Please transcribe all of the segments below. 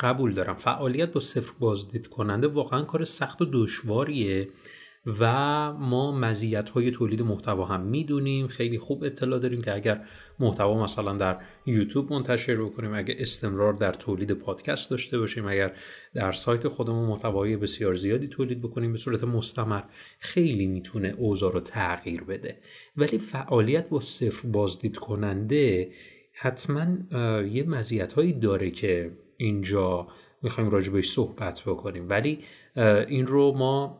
قبول دارم. فعالیت با صفر بازدید کننده واقعا کار سخت و دشواریه و ما مزیت های تولید محتوا هم می‌دونیم. خیلی خوب اطلاع داریم که اگر محتوا مثلا در یوتیوب منتشر بکنیم اگر استمرار در تولید پادکست داشته باشیم اگر در سایت خودمون محتوای بسیار زیادی تولید بکنیم به صورت مستمر خیلی می‌تونه اوضاع رو تغییر بده. ولی فعالیت با صفر بازدید کننده حتما یه مزیت هایی داره که اینجا می‌خوایم راجبش صحبت بکنیم. ولی این رو ما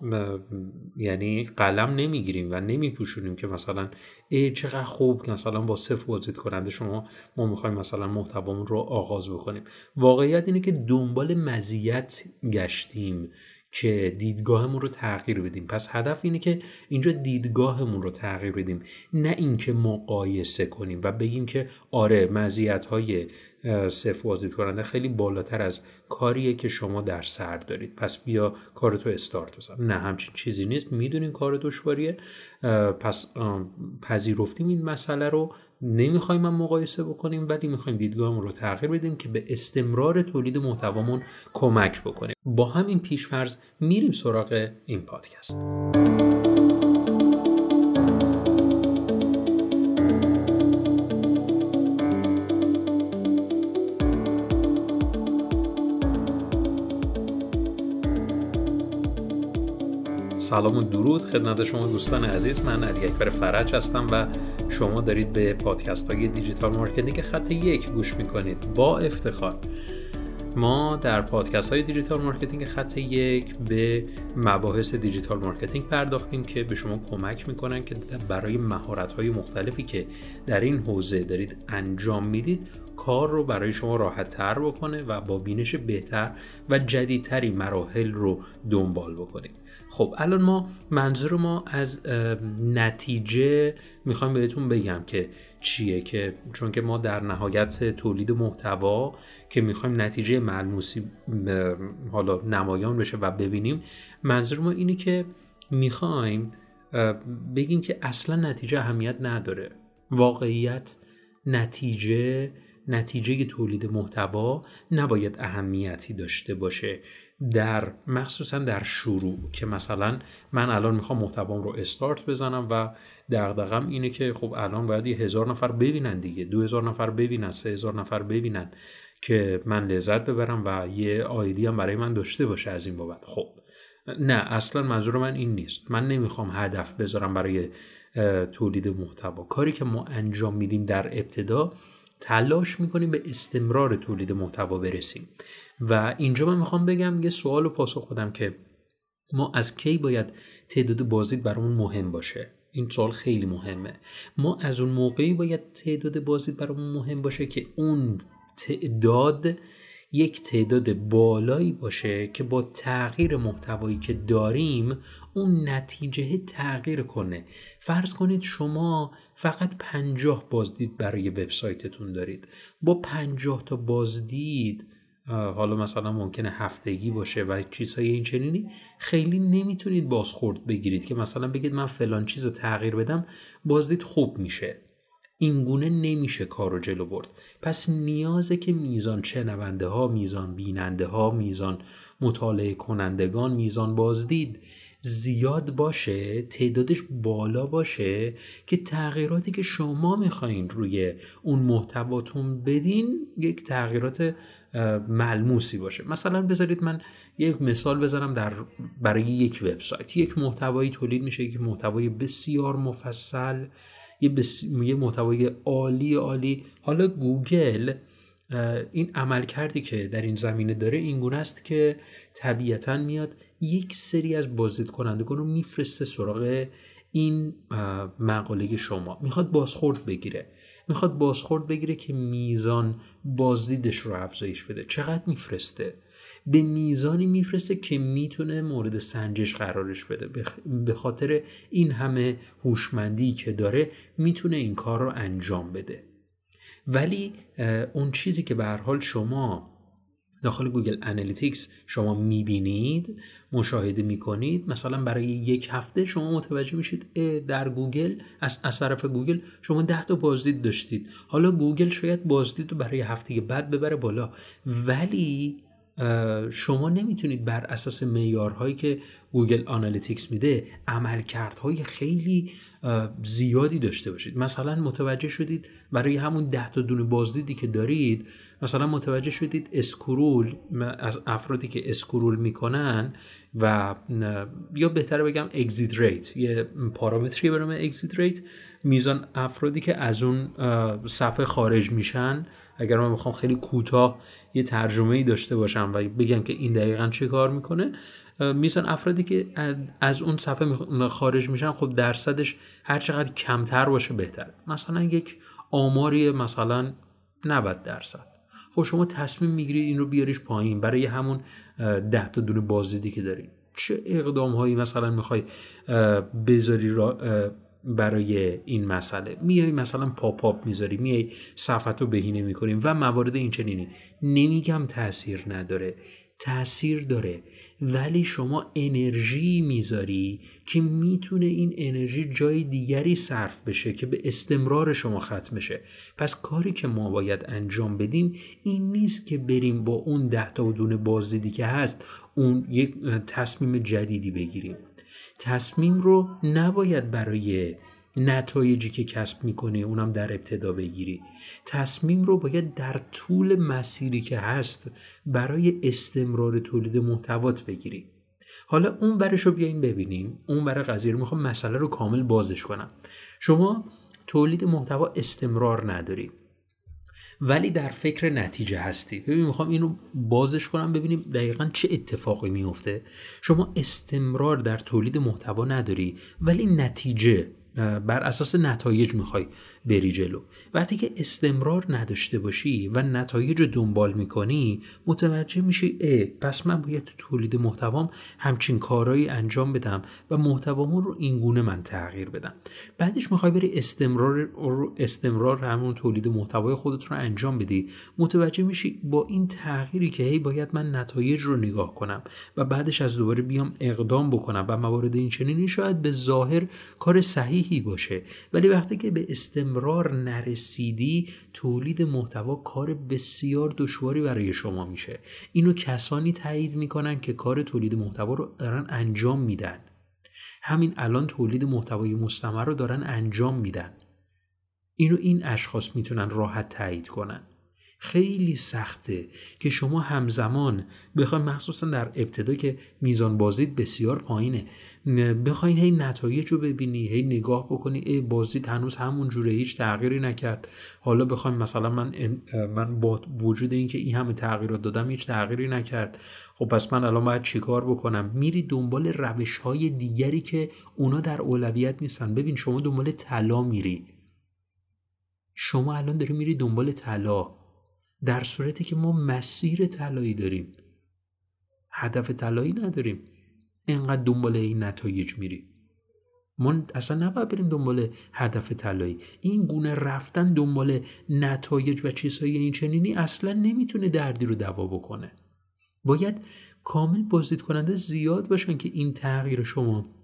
یعنی قلم نمی‌گیریم و نمیپوشونیم که مثلا ای چقدر خوب مثلا با صفر بازدید کننده شما ما می‌خوایم مثلا محتوامون رو آغاز بکنیم. واقعیت اینه که دنبال مزیت گشتیم که دیدگاهمون رو تغییر بدیم. پس هدف اینه که اینجا دیدگاهمون رو تغییر بدیم. نه اینکه مقایسه کنیم و بگیم که آره مزیت های صفر بازدید کننده خیلی بالاتر از کاریه که شما در سر دارید. پس بیا کارتو استارت بزن. نه همچین چیزی نیست. می‌دونین کار دشواریه پس پذیرفتیم این مسئله رو. نمی‌خوایم من مقایسه بکنیم ولی می‌خوایم دیدگاهمون رو تغییر بدیم که به استمرار تولید محتوامون کمک بکنیم با همین پیشفرض میریم سراغ این پادکست. سلام و درود. خدمت شما دوستان عزیز من علی اکبر فرج هستم و شما دارید به پادکست های digital marketing خط یک گوش می‌کنید. با افتخار ما در پادکست های digital marketing خط یک به مباحث digital marketing پرداختیم که به شما کمک می‌کنن که برای مهارت های مختلفی که در این حوزه دارید انجام می‌دید کار رو برای شما راحت تر بکنه و با بینش بهتر و جدیدتری مراحل رو دنبال بکنید. خب الان ما منظور ما از نتیجه می‌خوایم بهتون بگم که چیه که چون که ما در نهایت تولید محتوا که می‌خوایم نتیجه ملموسی حالا نمایان بشه و ببینیم منظور ما اینه که می‌خوایم بگیم که اصلا نتیجه اهمیت نداره. واقعیت نتیجه نتیجه تولید محتوا نباید اهمیتی داشته باشه. در مخصوصا در شروع که مثلا من الان می‌خوام محتوام رو استارت بزنم و دغدغم اینه که خب الان باید یه هزار نفر ببینن دیگه دو هزار نفر ببینن سه هزار نفر ببینن که من لذت ببرم و یه آیدی هم برای من داشته باشه از این بابت. خب نه اصلا منظور من این نیست. من نمی‌خوام هدف بذارم برای تولید محتوا. کاری که ما انجام میدیم در ابتدا تلاش می‌کنیم به استمرار تولید محتوا برسیم. و اینجا من می‌خوام بگم یه سوال و پاسخ خودم که ما از کی باید تعداد بازدید برامون مهم باشه؟ این سوال خیلی مهمه. ما از اون موقعی باید تعداد بازدید برامون مهم باشه که اون تعداد یک تعداد بالایی باشه که با تغییر محتوایی که داریم اون نتیجه تغییر کنه. فرض کنید شما فقط پنجاه بازدید برای وبسایتتون دارید. با پنجاه تا بازدید حالا مثلا ممکنه هفتگی باشه و چیزهای این چنینی خیلی نمی‌تونید بازخورد بگیرید که مثلا بگید من فلان چیز رو تغییر بدم بازدید خوب میشه. اینگونه نمیشه کار رو جلو برد. پس نیازه که میزان شنونده ها میزان بیننده ها میزان مطالعه کنندگان میزان بازدید زیاد باشه تعدادش بالا باشه که تغییراتی که شما می‌خواین روی اون محتواتون بدین یک تغییرات ملموسی باشه. مثلا بذارید من یک مثال بزنم در برای یک وبسایت. یک محتوایی تولید میشه یک محتوای بسیار مفصل یه, بس... یه محتوای عالی عالی. حالا گوگل این عمل کردی که در این زمینه داره اینگونه است که طبیعتا میاد یک سری از بازدید کنندگان رو میفرسته سراغ این مقاله شما. می‌خواد بازخورد بگیره. می‌خواد بازخورد بگیره که میزان بازدیدش رو افزایش بده. چقدر میفرسته؟ به میزانی میفرسته که می‌تونه مورد سنجش قرارش بده. به خاطر این همه هوشمندی که داره می‌تونه این کار رو انجام بده. ولی اون چیزی که به حال شما داخل Google Analytics شما می‌بینید مشاهده می‌کنید. مثلا برای یک هفته شما متوجه میشید در گوگل از, از طرف گوگل شما ده تا بازدید داشتید. حالا گوگل شاید بازدید رو برای هفته بعد ببره بالا. ولی شما نمی‌تونید بر اساس معیارهایی که Google Analytics میده عملکردهای خیلی زیادی داشته باشید. مثلا متوجه شدید برای همون ده تا دونه بازدیدی که دارید مثلا متوجه شدید scroll از افرادی که scroll می‌کنن و یا بهتره بگم exit rate یه پارامتری به نام exit rate میزان افرادی که از اون صفحه خارج میشن. اگر من می‌خوام خیلی کوتاه یه ترجمه ای داشته باشم و بگم که این دقیقا چه کار می‌کنه میزان افرادی که از اون صفحه خارج میشن خب درصدش هر چقدر کمتر باشه بهتره. مثلا یک آماری مثلا 90 درصد. خب شما تصمیم می‌گیرید این رو بیاریش پایین. برای همون ده تا دونه بازدیدی که دارید چه اقدام هایی مثلا می‌خوای بذاری را برای این مسئله؟ میای مثلا پاپ آپ می‌ذاری میای صفحت رو بهینه می‌کنیم و موارد این چنینی نمیگم تاثیر نداره. تاثیر داره ولی شما انرژی می‌ذاری که می‌تونه این انرژی جای دیگری صرف بشه که به استمرار شما ختم بشه. پس کاری که ما باید انجام بدیم این نیست که بریم با اون ده تا دونه بازدیدی که هست اون یک تصمیم جدیدی بگیریم. تصمیم رو نباید برای نتایجی که کسب می‌کنی اونم در ابتدا بگیری. تصمیم رو باید در طول مسیری که هست برای استمرار تولید محتوات بگیری. حالا اون برش رو بیاین ببینیم. اون برای قضیه رو می‌خوام مسئله رو کامل بازش کنم. شما تولید محتوا استمرار نداری. ولی در فکر نتیجه هستی. ببین می‌خوام اینو بازش کنم ببینیم دقیقا چه اتفاقی میفته شما استمرار در تولید محتوا نداری ولی نتیجه بر اساس نتایج می‌خوای بری جلو. وقتی که استمرار نداشته باشی و نتایج رو دنبال می‌کنی متوجه میشی اه پس من باید تو تولید محتوام همچین کارهایی انجام بدم و محتوامون رو اینگونه من تغییر بدم. بعدش می‌خوای بری استمرار استمرار همون تولید محتوای خودت رو انجام بدی. متوجه میشی با این تغییری که هی باید من نتایج رو نگاه کنم و بعدش از دوباره بیام اقدام بکنم و موارد این چنینی شاید به ظاهر کار صحیحی باشه. ولی وقتی که به استمرار نرسیدی تولید محتوا کار بسیار دشواری برای شما میشه. اینو کسانی تایید می‌کنن که کار تولید محتوا رو دارن انجام میدن. همین الان تولید محتوای مستمر رو دارن انجام میدن. اینو این اشخاص می‌تونن راحت تایید کنن. خیلی سخته که شما همزمان بخواین مخصوصا در ابتدا که میزان بازدید بسیار پایینه بخواین هی نتایج رو ببینی هی نگاه بکنی ای بازدید هنوز همون جوره هیچ تغییری نکرد. حالا بخوایم مثلا من من با وجود اینکه این همه تغییرات دادم هیچ تغییری نکرد. خب پس من الان باید چیکار بکنم؟ میری دنبال روش های دیگری که اونا در اولویت نیستن. ببین شما دنبال طلا میری. شما الان داری میری دنبال طلا. در صورتی که ما مسیر طلایی داریم. هدف طلایی نداریم. انقدر دنبال این نتایج میریم. ما اصلا نباید بریم دنبال هدف طلایی. این گونه رفتن دنبال نتایج و چیزهای این چنینی اصلا نمی‌تونه دردی رو دوا بکنه. باید کامل بازدید کننده زیاد باشن که این تغییر شما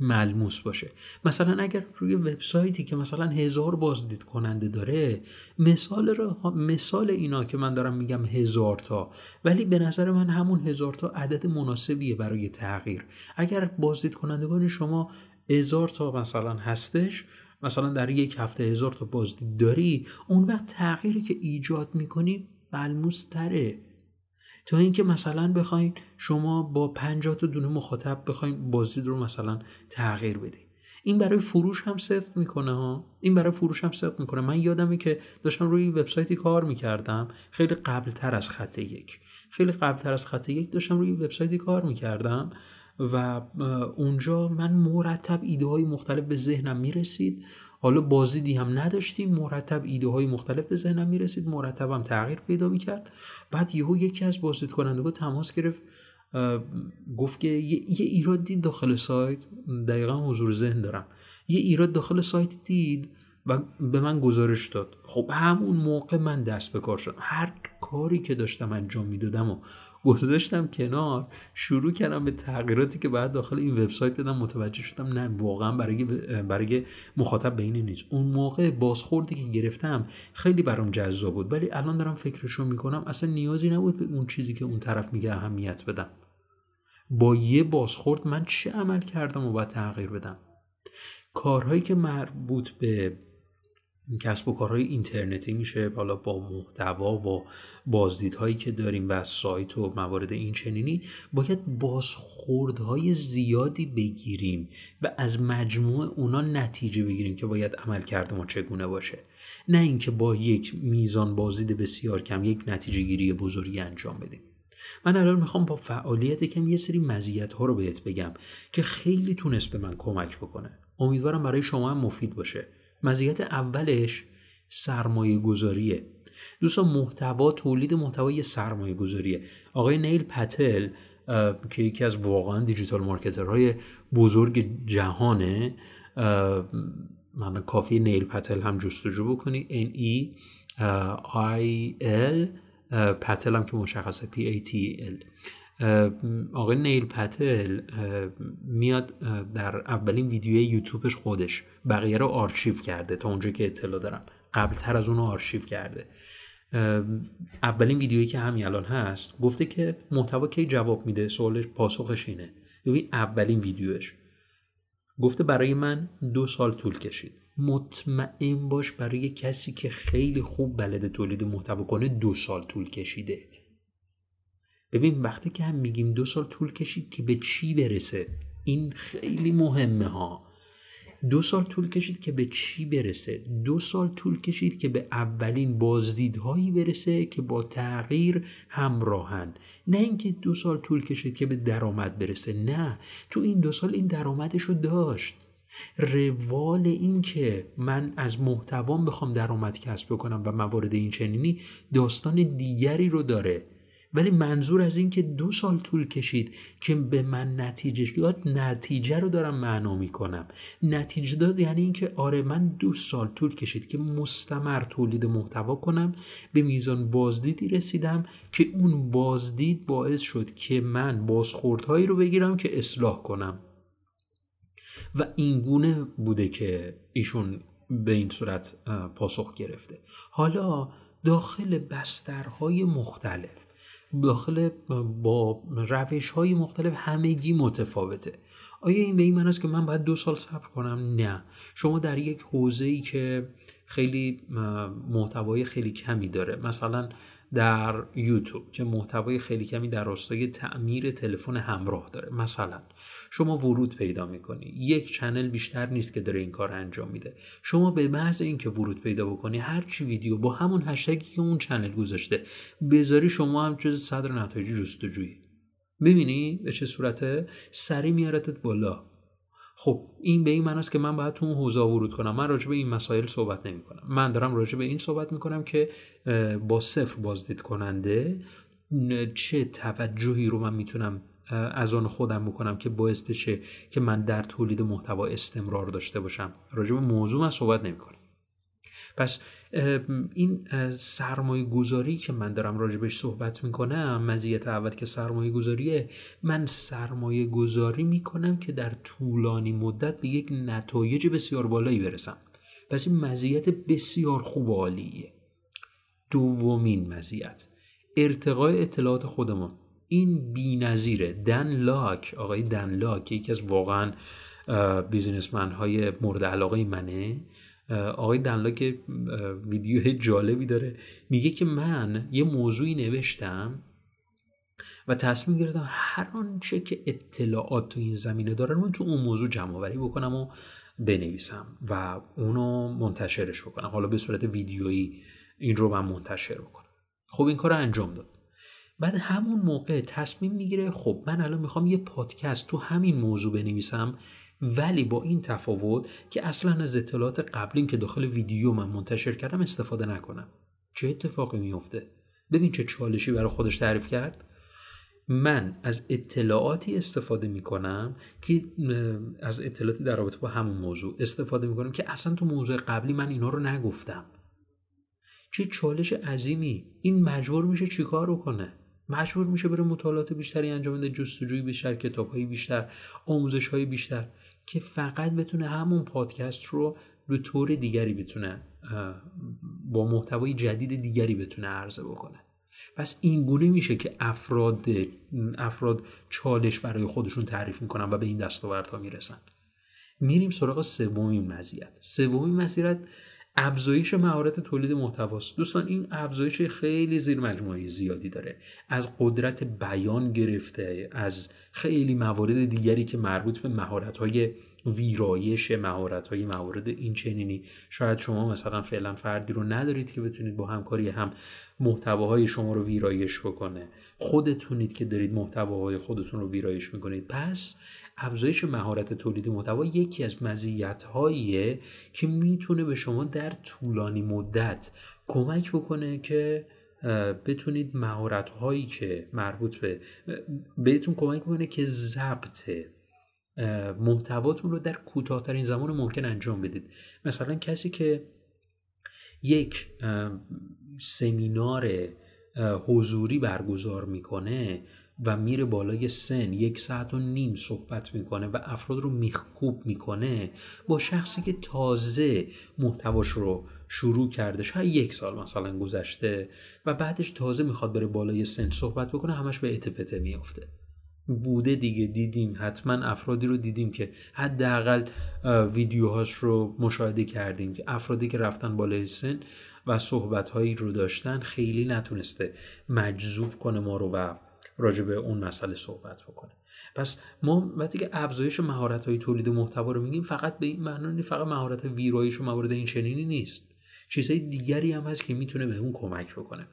ملموس باشه. مثلا اگر روی وبسایتی که مثلا هزار بازدید کننده داره مثال را مثال اینا که من دارم میگم هزار تا ولی به نظر من همون هزار تا عدد مناسبیه برای تغییر. اگر بازدید کنندگان شما هزار تا مثلا هستش مثلا در یک هفته هزار تا بازدید داری اون وقت تغییری که ایجاد می‌کنی ملموس تره. تا اینکه مثلا بخواین شما با 50 تا دونه مخاطب بخواین بازدید رو مثلا تغییر بدین. این برای فروش هم صدق می‌کنه ها. این برای فروش هم صدق می‌کنه. من یادمه که داشتم روی وبسایتی کار می‌کردم. خیلی قبل تر از خط یک. خیلی قبل تر از خط یک داشتم روی وبسایتی کار می‌کردم و اونجا من مرتب ایده های مختلف به ذهنم می‌رسید. حالا بازدیدی هم نداشتیم مرتب ایده های مختلف به ذهنم می‌رسید مرتب هم تغییر پیدا می‌کرد. بعد یهو یکی از بازدید کننده تماس گرفت گفت که یه, ایراد دید داخل سایت. دقیقا حضور ذهن دارم. یه ایراد داخل سایت دید و به من گزارش داد. خب همون موقع من دست به کار شدم. هر کاری که داشتم انجام می‌دادم و گذاشتم کنار شروع کردم به تغییراتی که بعد داخل این وبسایت دادم متوجه شدم نه واقعا برای برای مخاطب بین نیست. اون موقع بازخوردی که گرفتم خیلی برام جذاب بود ولی الان دارم فکرشو می‌کنم اصلا نیازی نبود به اون چیزی که اون طرف میگه اهمیت بدم. با یه بازخورد من چه عمل کردم و باید تغییر بدم؟ کارهایی که مربوط به کسب و کارهای اینترنتی میشه بالا با محتوا با بازدیدهایی که داریم و سایت و موارد این چنینی باید بازخوردهای زیادی بگیریم و از مجموع اونا نتیجه بگیریم که باید عمل کرده ما چگونه باشه. نه اینکه با یک میزان بازدید بسیار کم یک نتیجه گیری بزرگی انجام بدیم. من الان می‌خوام با فعالیت کم یه سری مزیت ها رو بهت بگم که خیلی تونست به من کمک بکنه. امیدوارم برای شما هم مفید باشه. مزیت اولش سرمایه گذاریه دوستان محتوا تولید محتوا یه سرمایه گذاریه آقای نیل پتل که یکی از واقعا دیجیتال مارکترهای بزرگ جهانه من کافی نیل پتل هم جستجو بکنی. N E I L پتل هم که مشخصه P A T L. آقای نیل پتل میاد در اولین ویدیوی یوتیوبش خودش بقیه رو آرشیو کرده تا اونجا که اطلاع دارم. قبل تر از اون رو آرشیو کرده. اولین ویدیویی که همین الان هست گفته که محتوا کی جواب میده؟ سوالش پاسخش اینه. ببین اولین ویدیوش. گفته برای من دو سال طول کشید. مطمئن باش برای کسی که خیلی خوب بلده تولید محتوا کنه دو سال طول کشیده. ببین وقتی که هم میگیم دو سال طول کشید که به چی برسه این خیلی مهمه ها. دو سال طول کشید که به چی برسه؟ دو سال طول کشید که به اولین بازدیدهایی برسه که با تغییر همراهن. نه اینکه دو سال طول کشید که به درآمد برسه نه. تو این دو سال این درآمدش رو داشت. روال این که من از محتوام بخوام درآمد کسب بکنم و موارد این چنینی داستان دیگری رو داره. ولی منظور از این که دو سال طول کشید که به من نتیجه داد نتیجه رو دارم معنا می‌کنم. نتیجه داد یعنی اینکه آره من دو سال طول کشید که مستمر تولید محتوا کنم به میزان بازدیدی رسیدم که اون بازدید باعث شد که من بازخوردهایی رو بگیرم که اصلاح کنم. و اینگونه بوده که ایشون به این صورت پاسخ گرفته. حالا داخل بسترهای مختلف داخل با روش های مختلف همگی متفاوته. آیا این به این من است که من باید دو سال صبر کنم؟ نه. شما در یک حوزه ای که خیلی محتوای خیلی کمی داره. مثلا در یوتیوب که محتوای خیلی کمی در راستای تعمیر تلفن همراه داره. مثلا شما ورود پیدا می‌کنی. یک چنل بیشتر نیست که داره این کار انجام میده. شما به محض اینکه ورود پیدا بکنی هر چی ویدیو با همون هشتگی که اون چنل گذاشته بذاری شما هم جز صدر نتایج جستجویی. ببینی به چه صورته؟ سری میارتت بالا. خب این به این معناست که من باید تو اون حوزه ورود کنم. من راجع به این مسائل صحبت نمی کنم من دارم راجع به این صحبت می کنم که با صفر بازدید کننده چه توجهی رو من می‌تونم از آن خودم بکنم که باعث بشه که من در تولید محتوا استمرار داشته باشم. راجع به موضوع من صحبت نمی کنم پس این سرمایه گذاری که من دارم راجبش صحبت می‌کنم مزیت اول که سرمایه گذاریه من سرمایه گذاری می‌کنم که در طولانی مدت به یک نتایج بسیار بالایی برسم. پس این مزیت بسیار خوب و عالیه. دومین مزیت ارتقای اطلاعات خودمون این بی نظیره دن لاک آقای دن لاک یکی از واقعا بیزینسمن های مورد علاقه منه. آقای دنلاک ویدیو جالبی داره میگه که من یه موضوعی نوشتم و تصمیم گرفتم هر آنچه که اطلاعات تو این زمینه داره من تو اون موضوع جمع آوری بکنم و بنویسم و اونو منتشرش بکنم. حالا به صورت ویدیویی این رو من منتشر بکنم. خب این کار انجام داد. بعد همون موقع تصمیم می‌گیره خب من الان می‌خوام یه پادکست تو همین موضوع بنویسم ولی با این تفاوت که اصلا از اطلاعات قبلیم که داخل ویدیو من منتشر کردم استفاده نکنم. چه اتفاقی میفته ببین چه چالشی برای خودش تعریف کرد. من از اطلاعاتی استفاده می‌کنم که از اطلاعاتی در رابطه با همون موضوع استفاده می‌کنم که اصلا تو موضوع قبلی من اینا رو نگفتم. چه چالش عظیمی. این مجبور میشه چیکار رو کنه مجبور میشه بره مطالعات بیشتری انجام بده جستجوی بیشتر کتابهایی بیشتر آموزش های بیشتر. که فقط بتونه همون پادکست رو به طور دیگری بتونه با محتوای جدید دیگری بتونه عرضه بکنه. پس این گونه میشه که افراد افراد چالش برای خودشون تعریف می‌کنن و به این دستاوردها می‌رسن. میریم سراغ سومین مزیت سومین مزیت افزایش مهارت تولید محتواست. دوستان این افزایش خیلی زیر مجموعه زیادی داره. از قدرت بیان گرفته از خیلی موارد دیگری که مربوط به مهارت های ویرایش مهارت های موارد این چنینی. شاید شما مثلا فعلا فردی رو ندارید که بتونید با همکاری هم محتواهای شما رو ویرایش بکنه. خودتونید که دارید محتواهای خودتون رو ویرایش می‌کنید. پس افزایش مهارت تولید محتوا یکی از مزیت که می‌تونه به شما در طولانی مدت کمک بکنه که بتونید مهارت هایی که مربوط به بهتون کمک بکنه که ضبط محتواتون رو در کوتاهترین زمان ممکن انجام بدید. مثلا کسی که یک سمینار حضوری برگزار می‌کنه و میره بالای سن. یک ساعت و نیم صحبت می‌کنه و افراد رو میخکوب می‌کنه با شخصی که تازه محتواش رو شروع کرده. شاید یک سال مثلا گذشته و بعدش تازه می‌خواد بره بالای سن صحبت بکنه همش به اتپته میافته. بوده دیگه دیدیم. حتما افرادی رو دیدیم که حداقل ویدیوهاش رو مشاهده کردیم که افرادی که رفتن بالای سن و صحبتهایی رو داشتن خیلی نتونسته مجذوب کنه ما رو و راجع به اون مسئله صحبت بکنه. پس ما وقتی که افزایش مهارت های تولید محتوا رو میگیم فقط به این معنا فقط مهارت ویرایش و موارد این چنینی نیست. چیزهای دیگری هم هست که می‌تونه به اون کمک بکنه.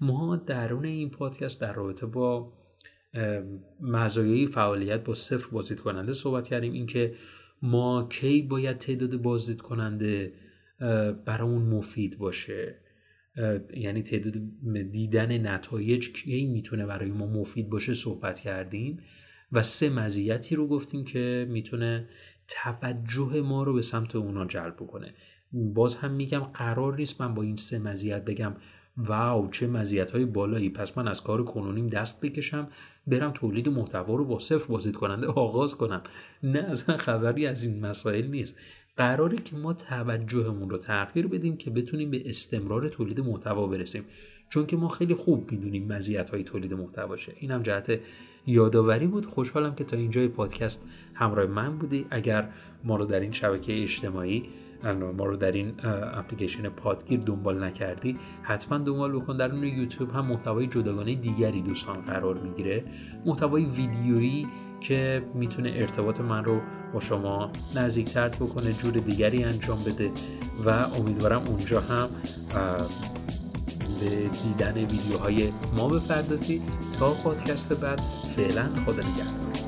ما درون این پادکست در رابطه با مزایای فعالیت با صفر بازدید کننده صحبت کردیم. اینکه ما کی باید تعداد بازدید کننده برامون مفید باشه. یعنی تعداد دیدن نتایج کی می‌تونه برای ما مفید باشه صحبت کردیم؟ و سه مزیتی رو گفتیم که می‌تونه توجه ما رو به سمت اونا جلب بکنه. باز هم میگم قرار نیست من با این سه مزیت بگم واو چه مزیت های بالایی. پس من از کار کنونیم دست بکشم برم تولید محتوا رو با صفر بازدید کننده آغاز کنم. نه اصلا خبری از این مسائل نیست. قراره که ما توجهمون رو تغییر بدیم که بتونیم به استمرار تولید محتوا برسیم. چون که ما خیلی خوب می‌دونیم مزیت های تولید محتواشه این هم جهت یادآوری بود. خوشحالم که تا اینجای پادکست همراه من بودی. اگر ما رو در این شبکه اجتماعی ما رو در این اپلیکیشن پادگیر دنبال نکردی حتما دنبال بکن در اون یوتیوب هم محتوای جداگانه دیگری دوستان قرار می‌گیره. محتوای ویدیویی که می‌تونه ارتباط من رو با شما نزدیکتر بکنه جور دیگری انجام بده و امیدوارم اونجا هم به دیدن ویدیوهای ما بپردازی. تا پادکست بعد فعلا خدا نگهدار.